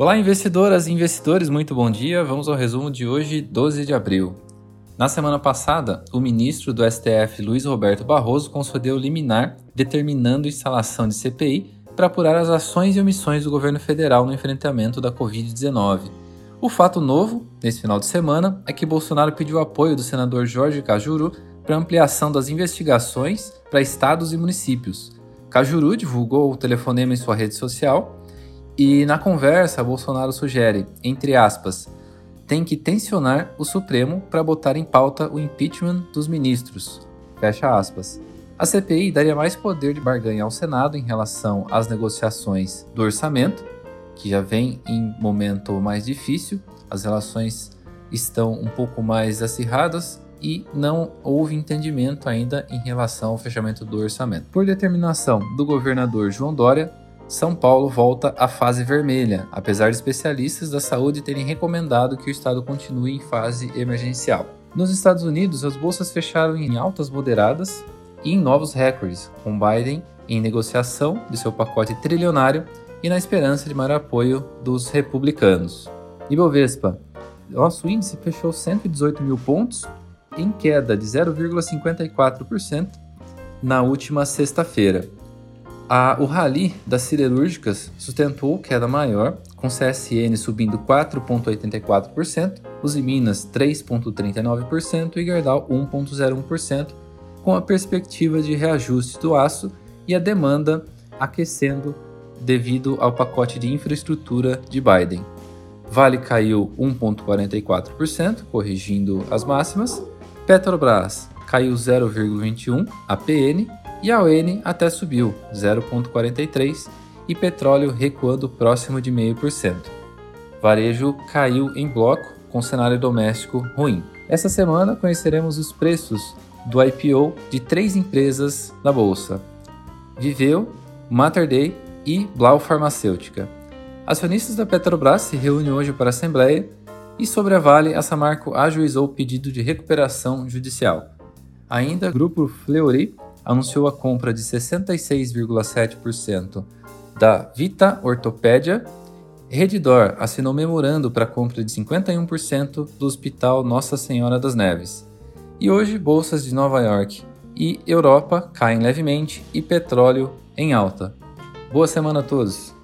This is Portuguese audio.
Olá, investidoras e investidores, muito bom dia. Vamos ao resumo de hoje, 12 de abril. Na semana passada, o ministro do STF, Luiz Roberto Barroso, concedeu liminar determinando instalação de CPI para apurar as ações e omissões do governo federal no enfrentamento da Covid-19. O fato novo, nesse final de semana, é que Bolsonaro pediu apoio do senador Jorge Cajuru para ampliação das investigações para estados e municípios. Cajuru divulgou o telefonema em sua rede social e, na conversa, Bolsonaro sugere, entre aspas, tem que tensionar o Supremo para botar em pauta o impeachment dos ministros. Fecha aspas. A CPI daria mais poder de barganha ao Senado em relação às negociações do orçamento, que já vem em momento mais difícil, as relações estão um pouco mais acirradas e não houve entendimento ainda em relação ao fechamento do orçamento. Por determinação do governador João Dória, São Paulo volta à fase vermelha, apesar de especialistas da saúde terem recomendado que o estado continue em fase emergencial. Nos Estados Unidos, as bolsas fecharam em altas moderadas e em novos recordes, com Biden em negociação de seu pacote trilionário e na esperança de maior apoio dos republicanos. Ibovespa. Nosso índice fechou 118 mil pontos, em queda de 0,54% na última sexta-feira. O rally das siderúrgicas sustentou queda maior, com CSN subindo 4,84%, Usiminas 3,39% e Gerdau 1,01%, com a perspectiva de reajuste do aço e a demanda aquecendo devido ao pacote de infraestrutura de Biden. Vale caiu 1,44%, corrigindo as máximas. Petrobras caiu 0,21%, a PN e a ON até subiu 0,43% e petróleo recuando próximo de 0,5%. Varejo caiu em bloco com cenário doméstico ruim. Essa semana conheceremos os preços do IPO de três empresas na bolsa: Viveu, Mater Day e Blau Farmacêutica. Acionistas da Petrobras se reúnem hoje para Assembleia e sobre a Vale, a Samarco ajuizou o pedido de recuperação judicial. Ainda, grupo Fleury anunciou a compra de 66,7% da Vita Ortopédia. Redditor assinou memorando para a compra de 51% do Hospital Nossa Senhora das Neves. E hoje, bolsas de Nova York e Europa caem levemente e petróleo em alta. Boa semana a todos!